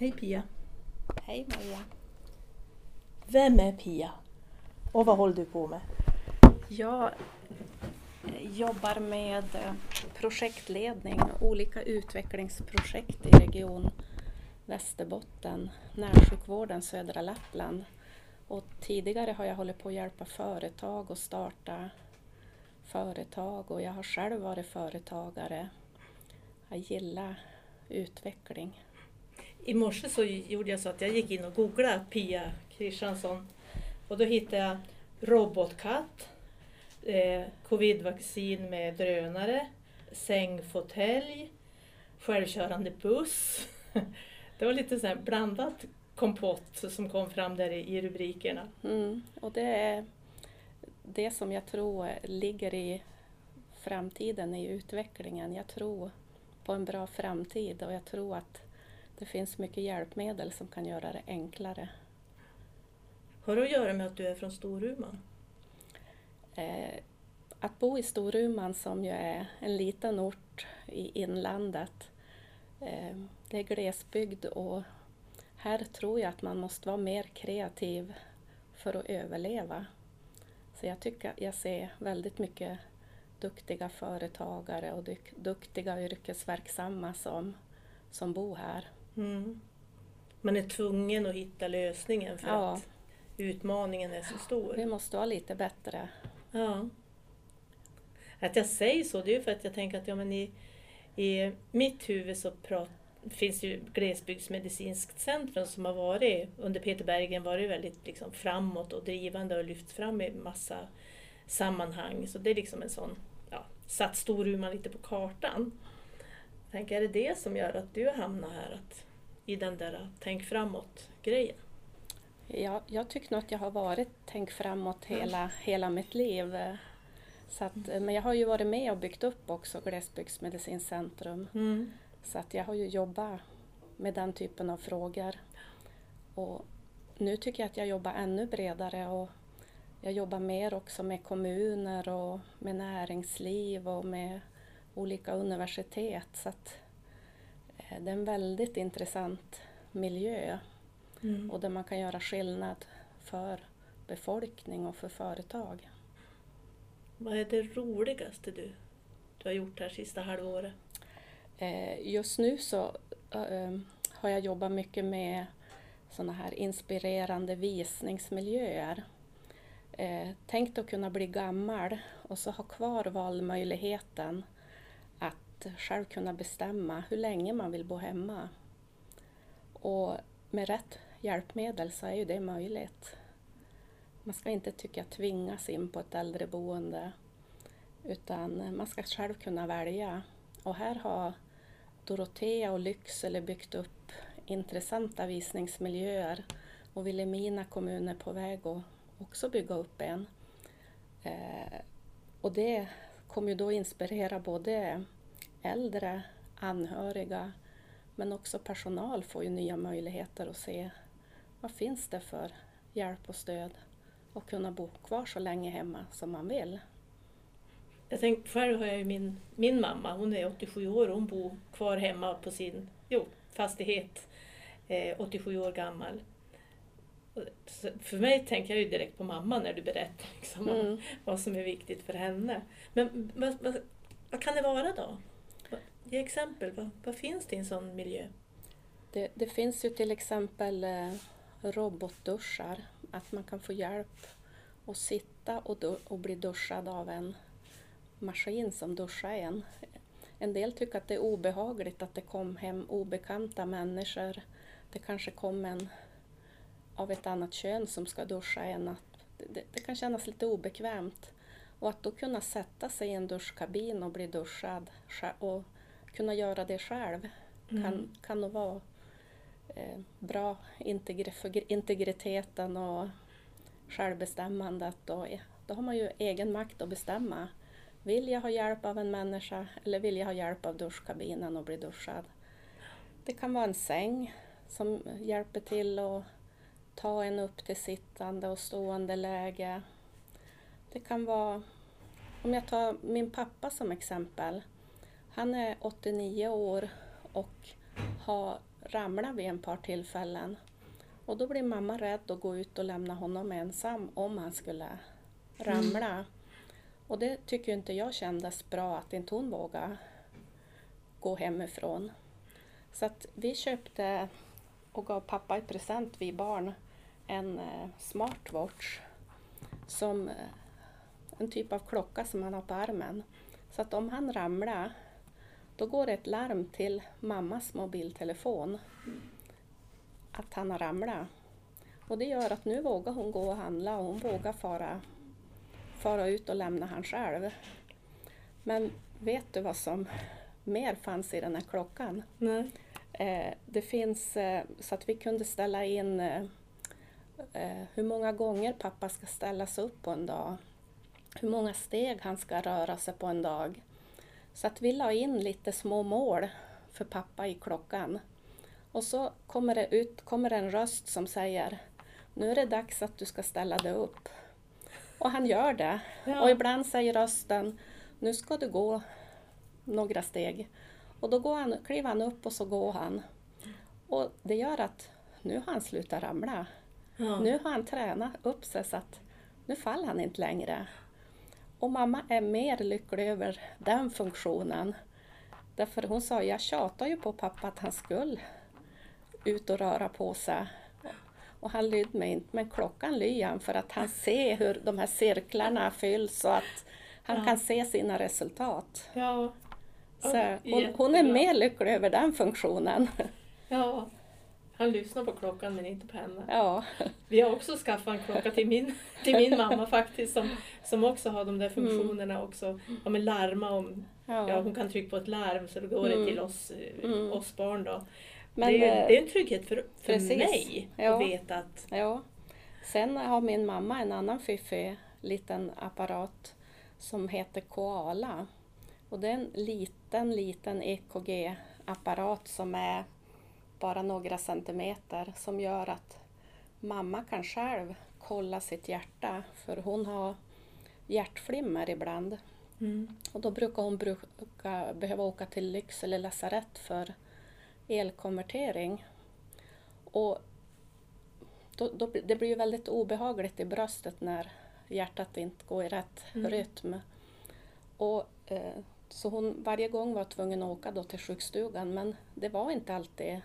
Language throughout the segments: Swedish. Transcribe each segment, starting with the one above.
Hej Pia! Hej Maria! Vem är Pia? Och vad håller du på med? Jag jobbar med eh, projektledning, olika utvecklingsprojekt i Region Västerbotten, närsjukvården södra Lappland. Och tidigare har jag hållit på att hjälpa företag att starta företag och jag har själv varit företagare. Jag gillar utveckling. I morse så gjorde jag så att jag gick in och googlade Pia Kristiansson och då hittade jag robotkatt, eh, covidvaccin med drönare, sängfåtölj, självkörande buss. Det var lite så här blandat kompott som kom fram där i, i rubrikerna. Mm, och det är det som jag tror ligger i framtiden, i utvecklingen. Jag tror på en bra framtid och jag tror att det finns mycket hjälpmedel som kan göra det enklare. Har det att göra med att du är från Storuman? Eh, att bo i Storuman som ju är en liten ort i inlandet, eh, det är glesbygd och här tror jag att man måste vara mer kreativ för att överleva. Så jag tycker jag ser väldigt mycket duktiga företagare och duktiga yrkesverksamma som, som bor här. Mm. Man är tvungen att hitta lösningen för ja. att utmaningen är så stor. Vi måste vara lite bättre. Ja. Att jag säger så, det är för att jag tänker att ja, men i, i mitt huvud så prat, finns det ju Glesbygdsmedicinskt centrum som har varit, under Peter Berggren varit väldigt liksom framåt och drivande och lyft fram i massa sammanhang. Så det är liksom en sån, ja, satt Storuman lite på kartan. Jag tänker, är det det som gör att du har hamnat här? Att, I den där tänk framåt-grejen? Ja, jag tycker nog att jag har varit tänk framåt hela, mm. hela mitt liv. Så att, men jag har ju varit med och byggt upp också Glesbygdsmedicinskt centrum. Mm. Så att jag har ju jobbat med den typen av frågor. Och nu tycker jag att jag jobbar ännu bredare och jag jobbar mer också med kommuner och med näringsliv och med olika universitet. Så att det är en väldigt intressant miljö mm. och där man kan göra skillnad för befolkning och för företag. Vad är det roligaste du, du har gjort här sista halvåret? Eh, just nu så äh, har jag jobbat mycket med sådana här inspirerande visningsmiljöer. Eh, tänkt att kunna bli gammal och så ha kvar valmöjligheten att själv kunna bestämma hur länge man vill bo hemma. Och med rätt hjälpmedel så är ju det möjligt. Man ska inte tycka tvingas in på ett äldreboende utan man ska själv kunna välja. Och här har Dorotea och Lycksele byggt upp intressanta visningsmiljöer och Vilhelmina kommun är på väg att också bygga upp en. Eh, och det kommer ju då inspirera både äldre, anhöriga men också personal får ju nya möjligheter att se vad finns det för hjälp och stöd och kunna bo kvar så länge hemma som man vill. Jag tänkte, själv har jag ju min, min mamma, hon är 87 år och hon bor kvar hemma på sin jo, fastighet, eh, 87 år gammal. för mig tänker jag ju direkt på mamma när du berättar liksom, mm. vad som är viktigt för henne. Men vad, vad, vad kan det vara då? Ge exempel, vad, vad, finns det i en sån miljö? Det, det finns ju till exempel eh, robotduschar, att man kan få hjälp att sitta och, och bli duschad av en maskin som duschar en. En del tycker att det är obehagligt att det kom hem obekanta människor. Det kanske kom en av ett annat kön som ska duscha en. Att det, det kan kännas lite obekvämt. Och att då kunna sätta sig i en duschkabin och bli duschad och kunna göra det själv mm. kan, kan nog vara eh, bra för integriteten och självbestämmandet. Och, då har man ju egen makt att bestämma vill jag ha hjälp av en människa eller vill jag ha hjälp av duschkabinen och bli duschad? Det kan vara en säng som hjälper till att ta en upp till sittande och stående läge. Det kan vara, om jag tar min pappa som exempel. Han är 89 år och har ramlat vid en par tillfällen. Och då blir mamma rädd att gå ut och lämna honom ensam om han skulle ramla. Mm. Och det tycker inte jag kändes bra att inte hon vågade gå hemifrån. Så att vi köpte och gav pappa i present, vi barn, en eh, smartwatch. Som eh, en typ av klocka som han har på armen. Så att om han ramlar, då går det ett larm till mammas mobiltelefon att han har ramlat. Och det gör att nu vågar hon gå och handla och hon vågar fara, fara ut och lämna han själv. Men vet du vad som mer fanns i den här klockan? Nej. Eh, det finns eh, så att vi kunde ställa in eh, eh hur många gånger pappa ska ställas upp på en dag. Hur många steg han ska röra sig på en dag. Så att vi la in lite små mål för pappa i klockan. Och så kommer det ut kommer en röst som säger nu är det dags att du ska ställa dig upp. Och han gör det. Ja. Och ibland säger rösten nu ska du gå några steg. Och då går han, kliver han upp och så går han. Och det gör att nu har han slutat ramla. Ja. Nu har han tränat upp sig så att nu faller han inte längre. Och mamma är mer lycklig över den funktionen. Därför hon sa, jag tjatar ju på pappa att han skulle ut och röra på sig. Och han lydde mig inte, men klockan lyder han för att han ser hur de här cirklarna fylls och att han ja. kan se sina resultat. Ja. Så hon, hon, är mer lycklig över den funktionen. Ja, han lyssnar på klockan men inte på henne. Ja. Vi har också skaffat en klocka till min, till min mamma faktiskt som, som också har de där mm. funktionerna mm. också. Ja, men larma om, ja. ja. hon kan trycka på ett larm så då går mm. det till oss, mm. oss barn då. Men, det, är, det är en trygghet för, för mig ja. att veta att... Ja. Sen har min mamma en annan fiffig liten apparat som heter Koala. Och det är en liten, liten EKG-apparat som är bara några centimeter som gör att mamma kan själv kolla sitt hjärta för hon har hjärtflimmer ibland. Mm. Och då brukar hon bruka, behöva åka till Lycksele lasarett för elkonvertering. Och då, då, det blir ju väldigt obehagligt i bröstet när hjärtat inte går i rätt mm. rytm. Och, eh, så hon varje gång var tvungen att åka då till sjukstugan men det var inte alltid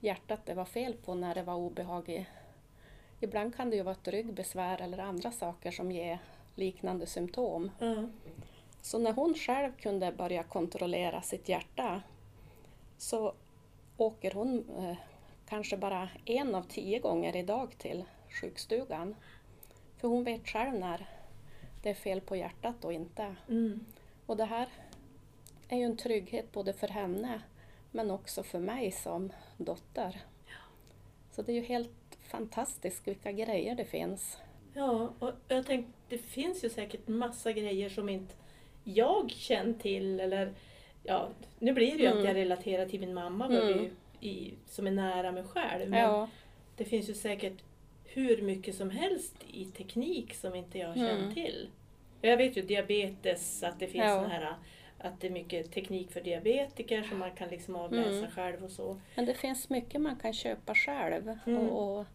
hjärtat det var fel på när det var obehag. Ibland kan det ju vara ett ryggbesvär eller andra saker som ger liknande symptom. Mm. Så när hon själv kunde börja kontrollera sitt hjärta så åker hon eh, kanske bara en av tio gånger idag till sjukstugan. För hon vet själv när det är fel på hjärtat och inte. Mm. Och det här är ju en trygghet både för henne men också för mig som dotter. Ja. Så det är ju helt fantastiskt vilka grejer det finns. Ja, och jag tänkte det finns ju säkert massa grejer som inte jag känner till eller ja, nu blir det ju mm. att jag relaterar till min mamma mm. i, som är nära mig själv. Men ja. det finns ju säkert hur mycket som helst i teknik som inte jag känner mm. till. Jag vet ju diabetes, att det finns ja. här att det är mycket teknik för diabetiker som man kan liksom avläsa mm. själv och så. Men det finns mycket man kan köpa själv mm. och, och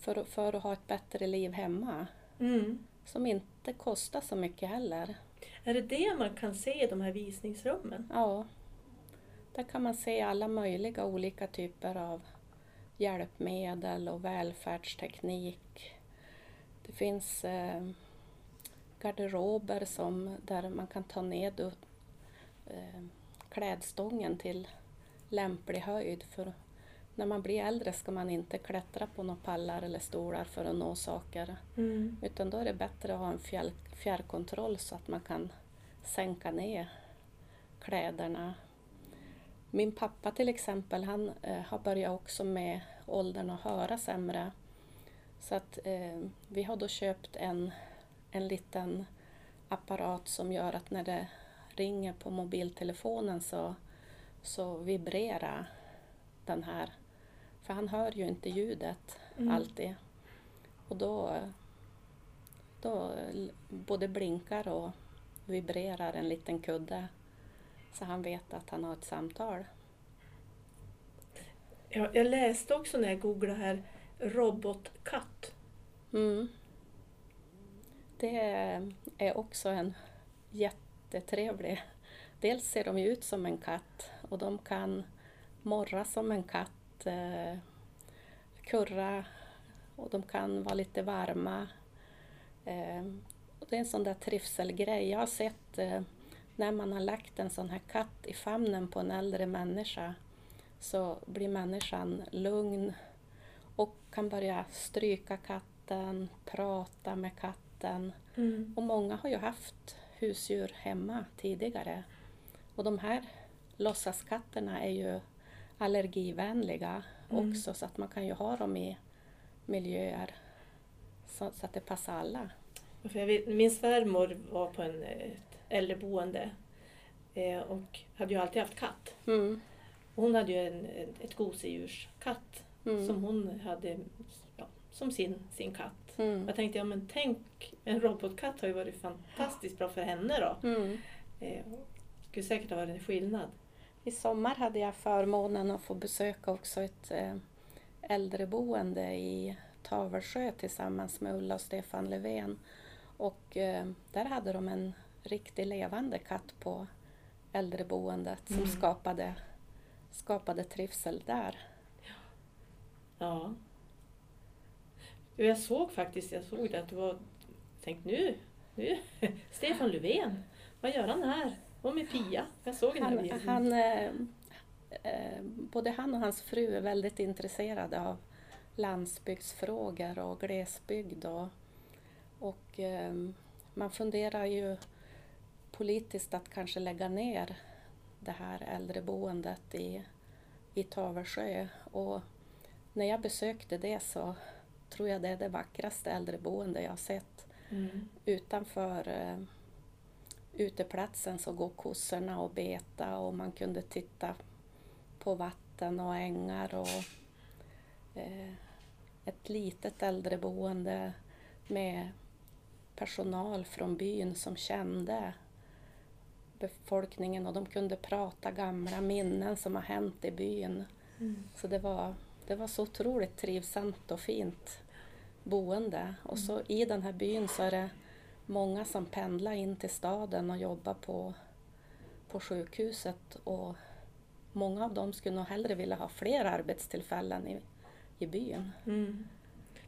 för, för att ha ett bättre liv hemma. Mm. Som inte kostar så mycket heller. Är det det man kan se i de här visningsrummen? Ja. Där kan man se alla möjliga olika typer av hjälpmedel och välfärdsteknik. Det finns eh, garderober som, där man kan ta ned klädstången till lämplig höjd. För när man blir äldre ska man inte klättra på några pallar eller stolar för att nå saker. Mm. Utan då är det bättre att ha en fjär, fjärrkontroll så att man kan sänka ner kläderna. Min pappa till exempel, han eh, har börjat också med åldern att höra sämre. Så att eh, vi har då köpt en, en liten apparat som gör att när det ringer på mobiltelefonen så, så vibrerar den här. För han hör ju inte ljudet mm. alltid. Och då, då både blinkar och vibrerar en liten kudde så han vet att han har ett samtal. Ja, jag läste också när jag googlade här, robotkatt. Mm. Det är också en jättetrevlig... Dels ser de ju ut som en katt och de kan morra som en katt, eh, kurra och de kan vara lite varma. Eh, och det är en sån där trivselgrej. Jag har sett eh, när man har lagt en sån här katt i famnen på en äldre människa så blir människan lugn och kan börja stryka katten, prata med katten. Mm. Och många har ju haft husdjur hemma tidigare. Och de här låtsaskatterna är ju allergivänliga Mm. också så att man kan ju ha dem i miljöer så, så att det passar alla. För jag vet, min svärmor var på en ett äldreboende eh, och hade ju alltid haft katt. Mm. Hon hade ju en, ett gosedjurskatt Mm. som hon hade ja, som sin, sin katt. Mm. Jag tänkte, ja men tänk, en robotkatt har ju varit fantastiskt bra för henne då. Mm. Eh, skulle säkert ha varit en skillnad. I sommar hade jag förmånen att få besöka också ett eh, äldreboende i Tavelsjö tillsammans med Ulla och Stefan Löfven. Och eh, där hade de en riktig levande katt på äldreboendet som Mm. skapade, skapade trivsel där. Ja. Jag såg faktiskt, jag såg det att det var, tänk nu, nu, Stefan Löfven, vad gör han här? Och med Pia, jag såg den Han, bilden. han, eh, eh, både han och hans fru är väldigt intresserade av landsbygdsfrågor och glesbygd. Och, och eh, man funderar ju politiskt att kanske lägga ner det här äldreboendet i, i Tavelsjö. Och när jag besökte det så tror jag det är det vackraste äldreboende jag har sett Mm. utanför eh, uteplatsen så går kossorna och beta och man kunde titta på vatten och ängar och eh, ett litet äldreboende med personal från byn som kände befolkningen och de kunde prata gamla minnen som har hänt i byn. Mm. Så det var, det var så otroligt trivsamt och fint boende. Och så i den här byn så är det många som pendlar in till staden och jobbar på, på sjukhuset. Och många av dem skulle nog hellre vilja ha fler arbetstillfällen i, i byn. Mm.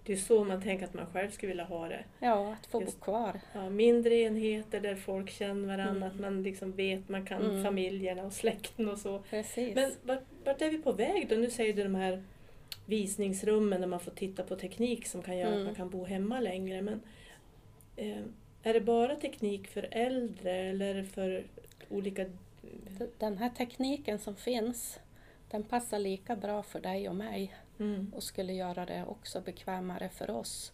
Det är så man tänker att man själv skulle vilja ha det. Ja, att få Just- bo kvar. Ja, mindre enheter där folk känner varandra, Mm. att man liksom vet, man kan Mm. familjerna och släkten och så. Precis. Men vart, vart är vi på väg då? Nu säger du de här visningsrummen där man får titta på teknik som kan göra Mm. att man kan bo hemma längre. Men eh, är det bara teknik för äldre eller för olika... Den här tekniken som finns, den passar lika bra för dig och mig. Mm. och skulle göra det också bekvämare för oss.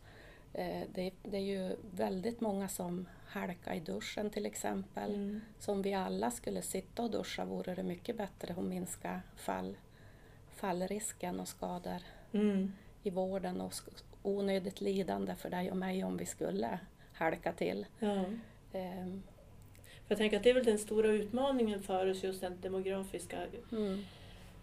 Eh, Det, det är ju väldigt många som halkar i duschen till exempel. Mm. Så om vi alla skulle sitta och duscha vore det mycket bättre att minska fall, fallrisken och skador Mm. i vården och onödigt lidande för dig och mig om vi skulle halka till. Ja. Ehm, För jag tänker att det är väl den stora utmaningen för oss, just den demografiska Mm,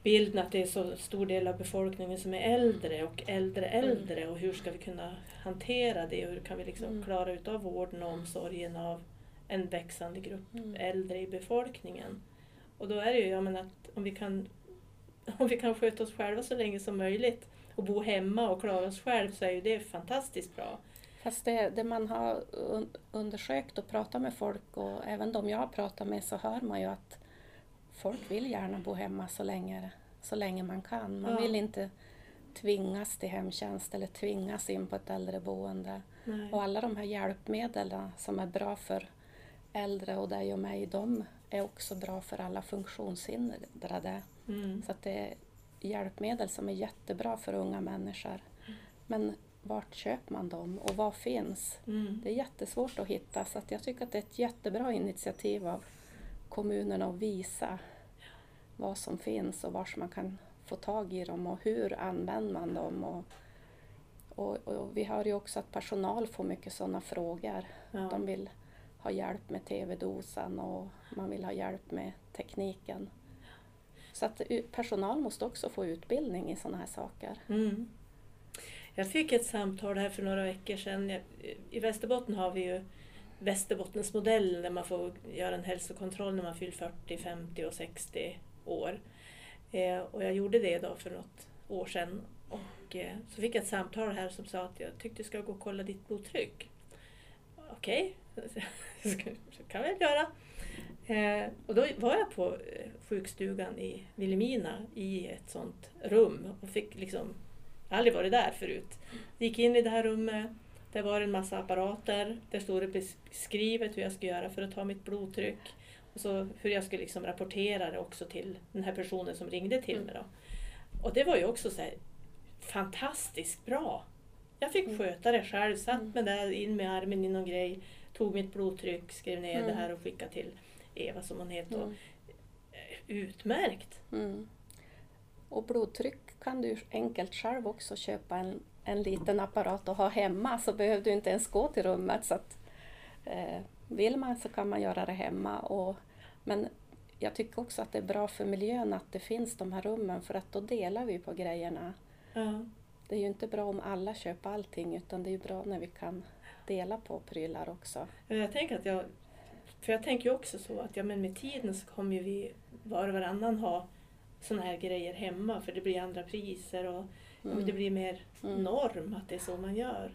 bilden att det är så stor del av befolkningen som är äldre och äldre äldre och hur ska vi kunna hantera det och hur kan vi liksom Mm. klara utav vården och omsorgen av en växande grupp Mm. äldre i befolkningen. Och då är det ju, jag menar, att om vi kan om vi kan sköta oss själva så länge som möjligt och bo hemma och klara oss själv så är ju det fantastiskt bra. Fast det, det man har un- undersökt och pratat med folk och även de jag har pratat med så hör man ju att folk vill gärna bo hemma så länge, så länge man kan. Man Ja. vill inte tvingas till hemtjänst eller tvingas in på ett äldreboende. Nej. Och alla de här hjälpmedlen som är bra för äldre och dig och mig, de är också bra för alla funktionshindrade. Mm. Så att det är hjälpmedel som är jättebra för unga människor. Men vart köper man dem och vad finns? Mm. Det är jättesvårt att hitta så att jag tycker att det är ett jättebra initiativ av kommunerna att visa vad som finns och var man kan få tag i dem och hur använder man dem. Och, och, och vi hör ju också att personal får mycket sådana frågor. Ja. De vill ha hjälp med tv-dosan och man vill ha hjälp med tekniken. Så att personal måste också få utbildning i sådana här saker. Mm. Jag fick ett samtal här för några veckor sedan. I Västerbotten har vi ju Västerbottensmodellen där man får göra en hälsokontroll när man fyller 40, 50 och 60 år. Eh, och jag gjorde det då för något år sedan. Och eh, så fick jag ett samtal här som sa att jag tyckte du ska gå och kolla ditt blodtryck. Okej, okay. det kan vi göra. Eh, och då var jag på eh, sjukstugan i Vilhelmina i ett sånt rum och fick liksom, aldrig varit där förut. Gick in i det här rummet, där var en massa apparater, där stod det beskrivet hur jag skulle göra för att ta mitt blodtryck. Och så hur jag skulle liksom rapportera det också till den här personen som ringde till mig. Då. Och det var ju också så här, fantastiskt bra. Jag fick mm. sköta det själv, satt mm. mig där in med armen i någon grej, tog mitt blodtryck, skrev ner mm. det här och skickade till Eva som hon heter. Mm. Utmärkt! Mm. Och blodtryck kan du enkelt själv också köpa en, en liten apparat och ha hemma så behöver du inte ens gå till rummet. Så att, eh, vill man så kan man göra det hemma. Och, men jag tycker också att det är bra för miljön att det finns de här rummen för att då delar vi på grejerna. Ja. Det är ju inte bra om alla köper allting utan det är bra när vi kan dela på prylar också. Jag tänker att jag för jag tänker ju också så att ja, men med tiden så kommer ju vi var och varannan ha sådana här grejer hemma för det blir andra priser och mm. det blir mer mm. norm att det är så man gör.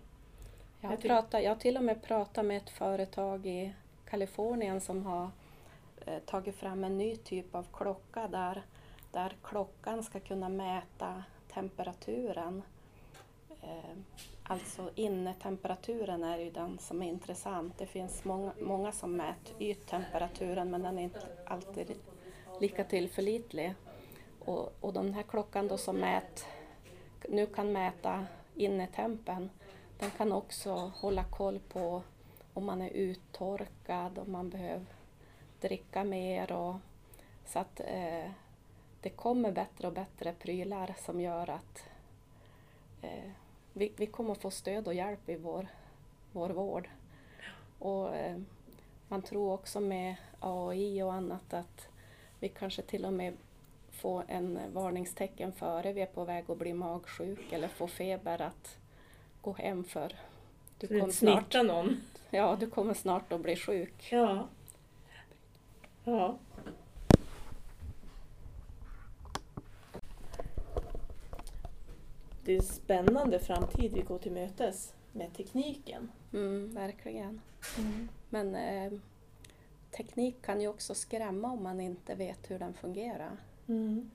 Jag, jag, pratar, jag har till och med pratat med ett företag i Kalifornien som har eh, tagit fram en ny typ av klocka där, där klockan ska kunna mäta temperaturen eh, Alltså innetemperaturen är ju den som är intressant. Det finns många, många som mäter yttemperaturen men den är inte alltid lika tillförlitlig. Och, och den här klockan då som mät, nu kan mäta innetempen, den kan också hålla koll på om man är uttorkad, om man behöver dricka mer. Och, så att eh, det kommer bättre och bättre prylar som gör att eh, vi, vi kommer få stöd och hjälp i vår, vår vård. Och, eh, man tror också med AI och annat att vi kanske till och med får en varningstecken före vi är på väg att bli magsjuk eller få feber att gå hem för du kommer snart, någon. Ja, du kommer snart att bli sjuk. Ja. Ja. Det är en spännande framtid vi går till mötes med tekniken. Mm, verkligen. Mm. Men eh, teknik kan ju också skrämma om man inte vet hur den fungerar. Mm.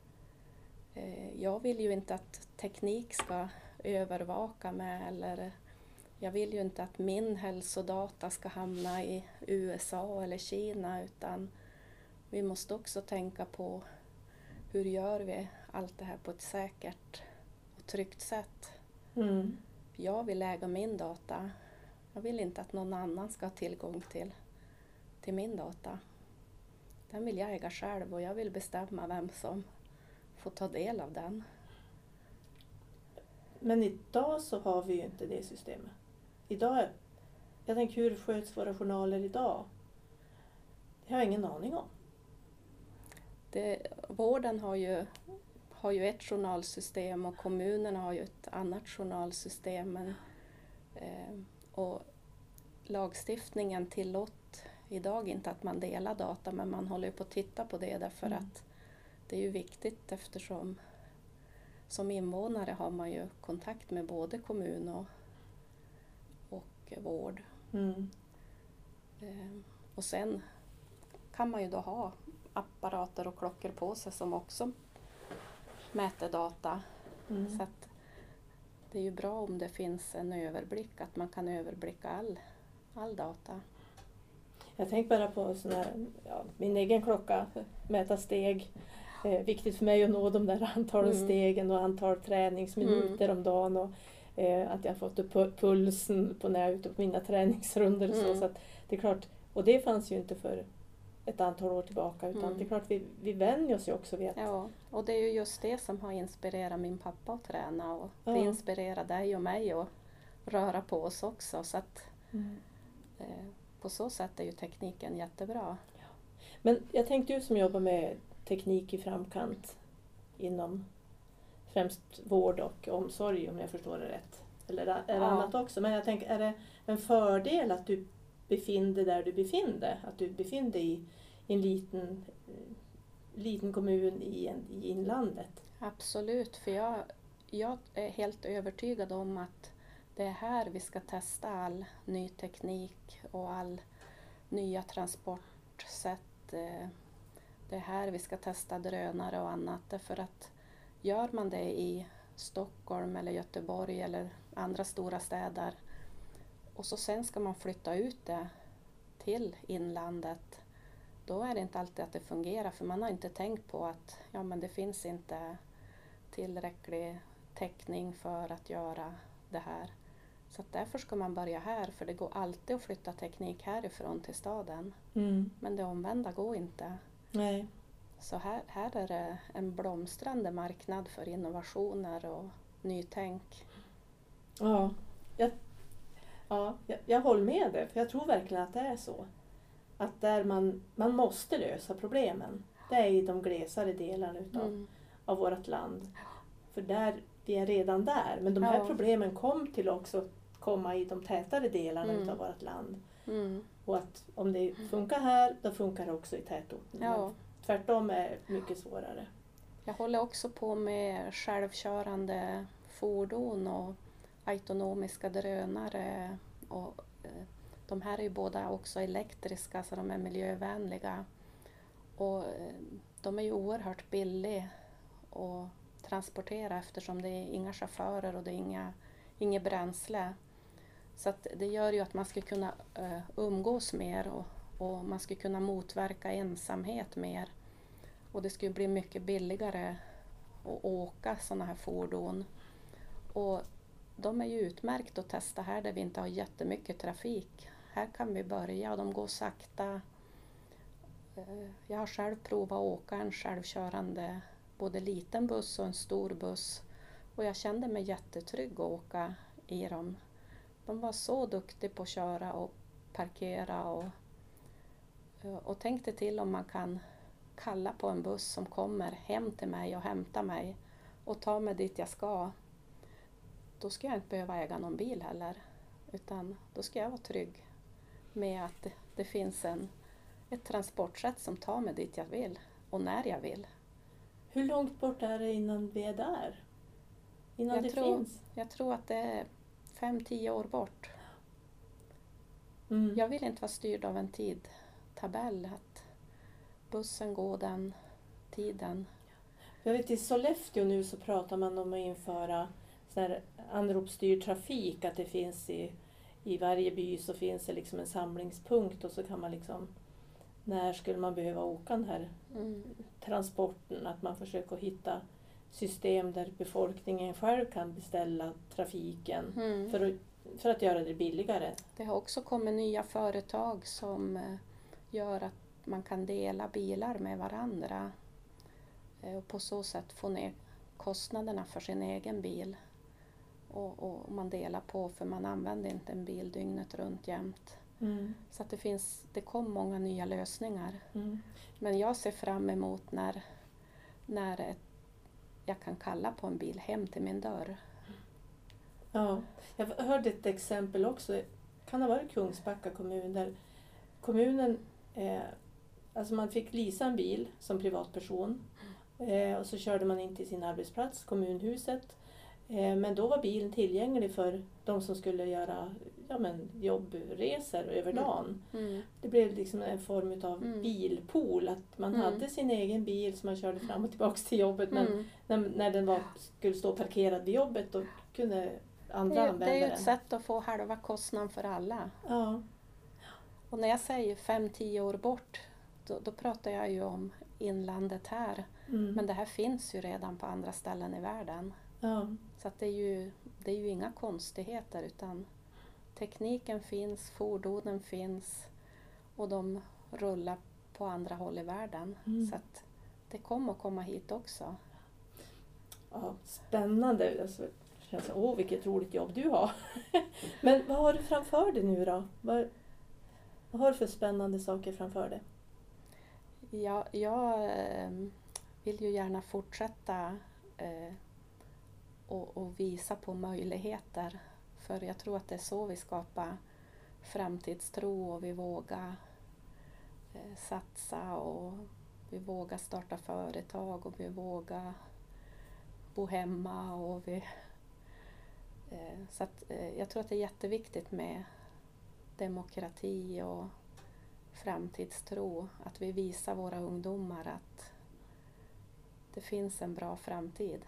Eh, jag vill ju inte att teknik ska övervaka mig eller jag vill ju inte att min hälsodata ska hamna i USA eller Kina utan vi måste också tänka på hur gör vi allt det här på ett säkert tryggt sätt. Mm. Jag vill äga min data. Jag vill inte att någon annan ska ha tillgång till, till min data. Den vill jag äga själv och jag vill bestämma vem som får ta del av den. Men idag så har vi ju inte det systemet. Idag, jag tänker hur sköts våra journaler idag? Det har jag ingen aning om. Det, vården har ju har ju ett journalsystem och kommunerna har ju ett annat journalsystem. Men, eh, och lagstiftningen tillåter idag inte att man delar data men man håller på att titta på det därför mm. att det är ju viktigt eftersom som invånare har man ju kontakt med både kommun och, och vård. Mm. Eh, och sen kan man ju då ha apparater och klockor på sig som också mäter data. Mm. Så det är ju bra om det finns en överblick, att man kan överblicka all, all data. Jag tänker bara på sån här, ja, min egen klocka, mäta steg. Eh, viktigt för mig att nå de där antalet mm. stegen och antal träningsminuter mm. om dagen. Och, eh, att jag fått upp pulsen på när jag är ute på mina träningsrundor. Och så, mm. så att det är klart, och det fanns ju inte för ett antal år tillbaka. Utan mm. det är klart vi, vi vänjer oss ju också vid att... Ja, och det är ju just det som har inspirerat min pappa att träna och ja. det inspirerar dig och mig att röra på oss också. Så att, mm. eh, på så sätt är ju tekniken jättebra. Ja. Men jag tänkte du som jobbar med teknik i framkant inom främst vård och omsorg om jag förstår det rätt. Eller är det Ja. annat också? Men jag tänker, är det en fördel att du befinner dig där du befinner dig? Att du befinner dig i, i en liten, liten kommun i, en, i inlandet? Absolut, för jag, jag är helt övertygad om att det är här vi ska testa all ny teknik och all nya transportsätt. Det är här vi ska testa drönare och annat. Därför att gör man det i Stockholm eller Göteborg eller andra stora städer och så sen ska man flytta ut det till inlandet då är det inte alltid att det fungerar för man har inte tänkt på att ja, men det finns inte tillräcklig täckning för att göra det här. Så därför ska man börja här för det går alltid att flytta teknik härifrån till staden. Men det omvända går inte. Nej. Så här, här är det en blomstrande marknad för innovationer och nytänk. Ja, jag, ja jag, jag håller med dig, för jag tror verkligen att det är så. Att där man, man måste lösa problemen, det är i de glesare delarna utav, Mm. av vårt land. För där, vi är redan där, men de här Ja. problemen kom till också komma i de tätare delarna Mm. utav vårt land. Mm. Och att om det funkar här, då funkar det också i tätorten. Ja. Tvärtom är mycket svårare. Jag håller också på med självkörande fordon och autonomiska drönare. Och, de här är ju båda också elektriska så de är miljövänliga. Och, eh, de är ju oerhört billiga att transportera eftersom det är inga chaufförer och det är inga, inget bränsle. Så att det gör ju att man ska kunna eh, umgås mer och, och man ska kunna motverka ensamhet mer. Och det skulle bli mycket billigare att åka sådana här fordon. Och de är ju utmärkt att testa här där vi inte har jättemycket trafik. Här kan vi börja och de går sakta. Eh, jag har själv provat att åka en självkörande både liten buss och en stor buss. Och jag kände mig jättetrygg att åka i dem. De var så duktiga på att köra och parkera och, eh, och tänkte till om man kan kalla på en buss som kommer hem till mig och hämtar mig och tar mig dit jag ska. Då ska jag inte behöva äga någon bil heller. Utan då ska jag vara trygg med att det, det finns en, ett transportsätt som tar mig dit jag vill och när jag vill. Hur långt bort är det innan vi är där? Innan Jag det tror- finns? Jag tror att det är fem, tio år bort. Mm. Jag vill inte vara styrd av en tidtabell. Att bussen går den tiden. Jag vet i Sollefteå nu så pratar man om att införa anropsstyrd trafik, att det finns i, i varje by så finns det liksom en samlingspunkt och så kan man liksom när skulle man behöva åka den här Mm. transporten, att man försöker hitta system där befolkningen själv kan beställa trafiken Mm. för att, för att göra det billigare. Det har också kommit nya företag som eh, gör att man kan dela bilar med varandra eh, och på så sätt få ner kostnaderna för sin egen bil. Och, och man delar på för man använder inte en bil dygnet runt jämt. Mm. Så att det, finns, det kom många nya lösningar. Mm. Men jag ser fram emot när, när ett, jag kan kalla på en bil hem till min dörr. Ja, jag hörde ett exempel också. kan ha varit Kungsbacka kommun där kommunen, eh, alltså man fick leasa en bil som privatperson eh, och så körde man in till sin arbetsplats, kommunhuset. Eh, men då var bilen tillgänglig för de som skulle göra ja, men, jobbresor över Mm. dagen. Mm. Det blev liksom en form av Mm. bilpool, att man Mm. hade sin egen bil som man körde fram och tillbaka till jobbet men Mm. när, när den var, skulle stå parkerad vid jobbet då kunde andra Det, använda det är ju den. ett sätt att få halva kostnaden för alla. Ja. Och när jag säger 5-10 år bort, då, då pratar jag ju om inlandet här. Mm. Men det här finns ju redan på andra ställen i världen. Ja. Så det, är ju, det är ju inga konstigheter utan tekniken finns, fordonen finns och de rullar på andra håll i världen. Mm. Så att det kommer att komma hit också. ja, spännande. Alltså, känns åh vilket roligt jobb du har. Men vad har du framför dig nu då? Vad, vad har du för spännande saker framför dig? Ja, jag eh, vill ju gärna fortsätta eh, och, och visa på möjligheter. För jag tror att det är så vi skapar framtidstro och vi vågar eh, satsa och vi vågar starta företag och vi vågar bo hemma. Och vi, eh, så att, eh, jag tror att det är jätteviktigt med demokrati och framtidstro. Att vi visar våra ungdomar att det finns en bra framtid.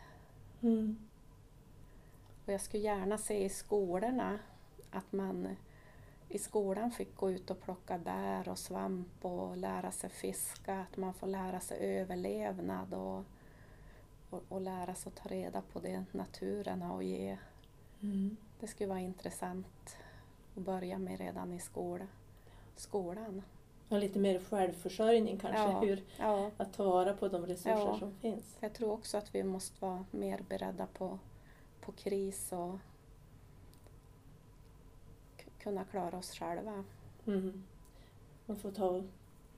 Mm. Och jag skulle gärna se i skolorna att man i skolan fick gå ut och plocka bär och svamp och lära sig fiska, att man får lära sig överlevnad och, och, och lära sig att ta reda på det naturen har att ge. Mm. Det skulle vara intressant att börja med redan i skol, skolan. Och lite mer självförsörjning kanske, Ja. hur Ja, att ta vara på de resurser Ja. som finns. jag tror också att vi måste vara mer beredda på, på kris och kunna klara oss själva. Mm. Man får ta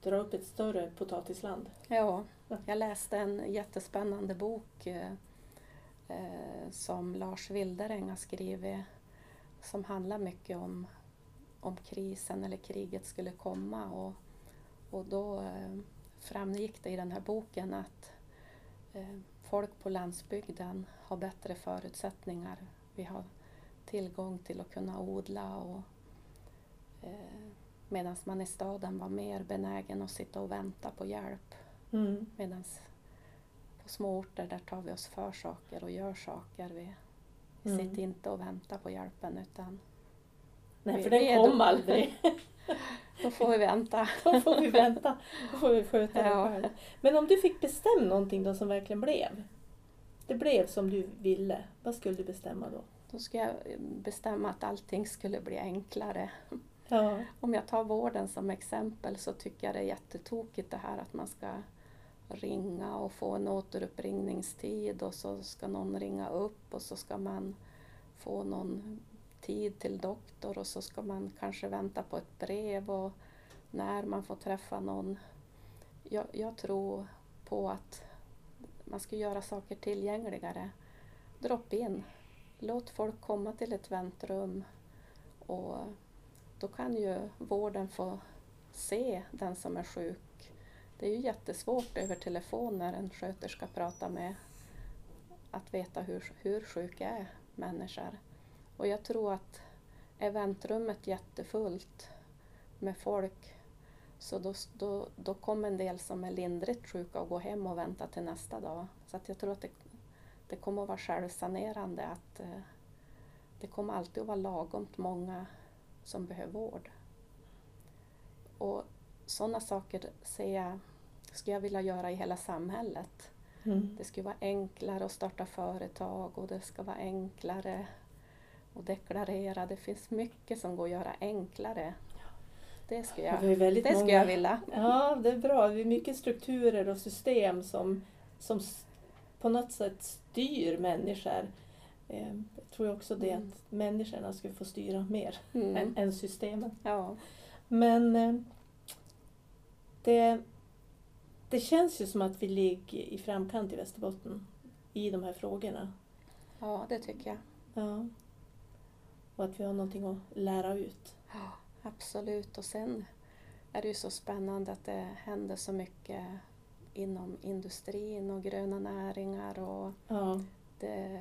dra upp ett större potatisland. Ja, jag läste en jättespännande bok eh, eh, som Lars Wilderäng har skrivit som handlar mycket om, om krisen eller kriget skulle komma. Och, och då eh, framgick det i den här boken att eh, folk på landsbygden har bättre förutsättningar. Vi har tillgång till att kunna odla och eh, medan man i staden var mer benägen att sitta och vänta på hjälp. Mm. Medan på små orter där tar vi oss för saker och gör saker. Vi, vi Mm. sitter inte och väntar på hjälpen utan Nej, Vi- för den kom då- aldrig. då får vi vänta. Då får vi vänta. Då får vi sköta det Ja. själv. Men om du fick bestämma någonting då som verkligen blev. Det blev som du ville. Vad skulle du bestämma då? Då ska jag bestämma att allting skulle bli enklare. Ja. Om jag tar vården som exempel så tycker jag det är jättetokigt det här att man ska ringa och få en återuppringningstid och så ska någon ringa upp och så ska man få någon tid till doktor och så ska man kanske vänta på ett brev och när man får träffa någon. Jag, jag tror på att man ska göra saker tillgängligare. Drop in. Låt folk komma till ett väntrum och då kan ju vården få se den som är sjuk. Det är ju jättesvårt över telefon när en sköterska pratar med att veta hur, hur sjuk är människor. Och jag tror att är väntrummet jättefullt med folk så då, då, då kommer en del som är lindrigt sjuka att gå hem och vänta till nästa dag. Så att jag tror att det, det kommer att vara självsanerande att eh, det kommer alltid att vara lagomt många som behöver vård. Och sådana saker ser jag, skulle jag vilja göra i hela samhället. Mm. Det ska vara enklare att starta företag och det ska vara enklare att deklarera. Det finns mycket som går att göra enklare. Det skulle jag, det skulle många... jag vilja. Ja, det är bra. Det är mycket strukturer och system som, som på något sätt styr människor. Eh, Jag tror också det Mm. att människorna ska få styra mer Mm. än, än systemen. Ja. Men eh, det, det känns ju som att vi ligger i framkant i Västerbotten i de här frågorna. ja, det tycker jag. Ja. Och att vi har någonting att lära ut. Ja, absolut. Och sen är det ju så spännande att det händer så mycket inom industrin och gröna näringar och Ja. det,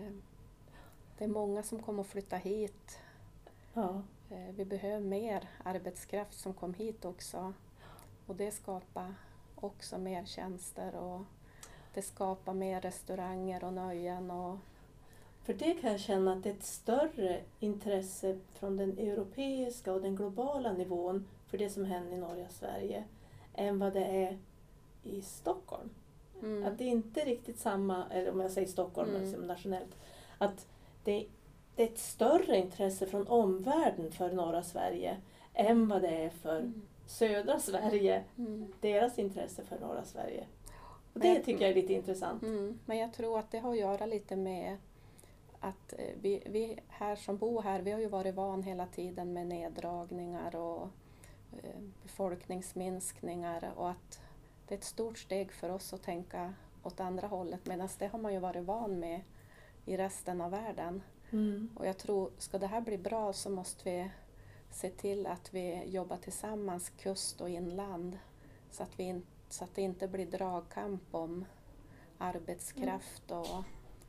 det är många som kommer att flytta hit. Ja. Eh, Vi behöver mer arbetskraft som kom hit också. Och det skapar också mer tjänster och det skapar mer restauranger och nöjen. Och, För det kan jag känna att det är ett större intresse från den europeiska och den globala nivån för det som händer i norra Sverige än vad det är i Stockholm. mm, Att det är inte riktigt samma, eller om jag säger Stockholm Mm. liksom nationellt, att det, det är ett större intresse från omvärlden för norra Sverige än vad det är för mm, södra Sverige, mm, deras intresse för norra Sverige. Och det jag- tycker jag är lite intressant. mm. Men jag tror att det har att göra lite med att eh, vi, vi här som bor här, vi har ju varit van hela tiden med neddragningar och eh, befolkningsminskningar och att det är ett stort steg för oss att tänka åt andra hållet medan det har man ju varit van med i resten av världen. Mm. Och jag tror, ska det här bli bra så måste vi se till att vi jobbar tillsammans, kust och inland, så att, vi in, så att det inte blir dragkamp om arbetskraft. Och,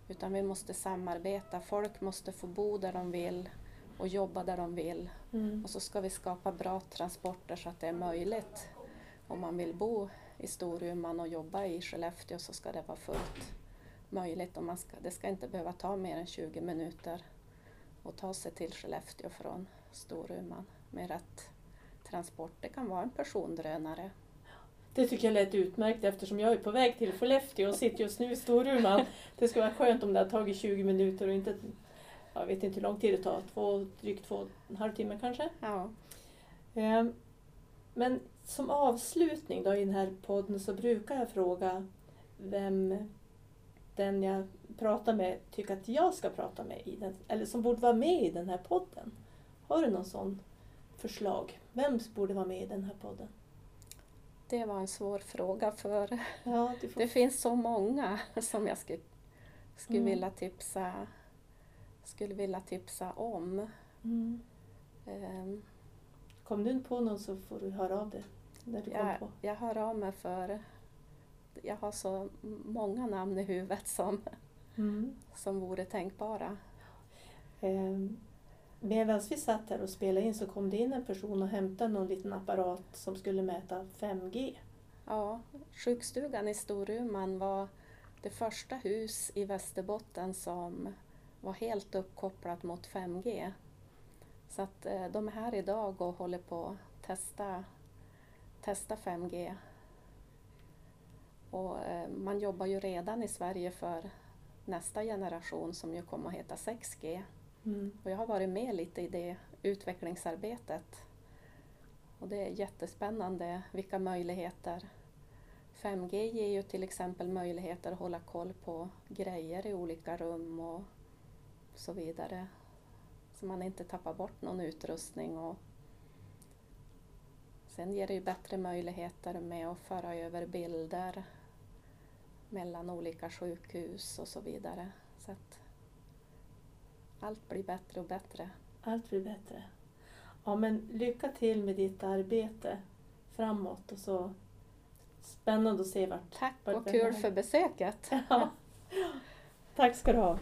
utan vi måste samarbeta. Folk måste få bo där de vill och jobba där de vill. Mm. Och så ska vi skapa bra transporter så att det är möjligt. Om man vill bo i Storuman och jobba i Skellefteå så ska det vara fullt möjligt. Och man ska, det ska inte behöva ta mer än 20 minuter att ta sig till Skellefteå från Storuman med rätt transport. Det kan vara en persondrönare. Det tycker jag lät utmärkt eftersom jag är på väg till Skellefteå och sitter just nu i Storuman. Det skulle vara skönt om det hade tagit 20 minuter och inte, jag vet inte hur lång tid det tar, två, drygt två och en halv timme kanske. Ja. Eh, Men som avslutning då i den här podden så brukar jag fråga vem den jag pratar med tycker att jag ska prata med i den, eller som borde vara med i den här podden. Har du någon sån förslag? Vem borde vara med i den här podden? Det var en svår fråga för Ja, får... det finns så många som jag skulle, skulle, Mm. vilja, tipsa, skulle vilja tipsa om. Mm. Ehm, Kom du inte på någon så får du höra av dig. När du kom Jag, på. jag hör av mig för jag har så många namn i huvudet som, Mm. som vore tänkbara. Ehm, Medan vi satt här och spelade in så kom det in en person och hämtade någon liten apparat som skulle mäta 5G. Ja, sjukstugan i Storuman var det första hus i Västerbotten som var helt uppkopplat mot 5G. Så att eh, de är här idag och håller på att testa, testa 5G. Och eh, man jobbar ju redan i Sverige för nästa generation som ju kommer att heta 6G. Mm. Och jag har varit med lite i det utvecklingsarbetet. Och det är jättespännande vilka möjligheter 5G ger ju till exempel möjligheter att hålla koll på grejer i olika rum och så vidare. Så man inte tappar bort någon utrustning. Och sen ger det ju bättre möjligheter med att föra över bilder mellan olika sjukhus och så vidare. Så att allt blir bättre och bättre. Allt blir bättre. Ja, men lycka till med ditt arbete framåt och så spännande att se vart. Tack Vart och kul för besöket! Ja. Tack ska du ha.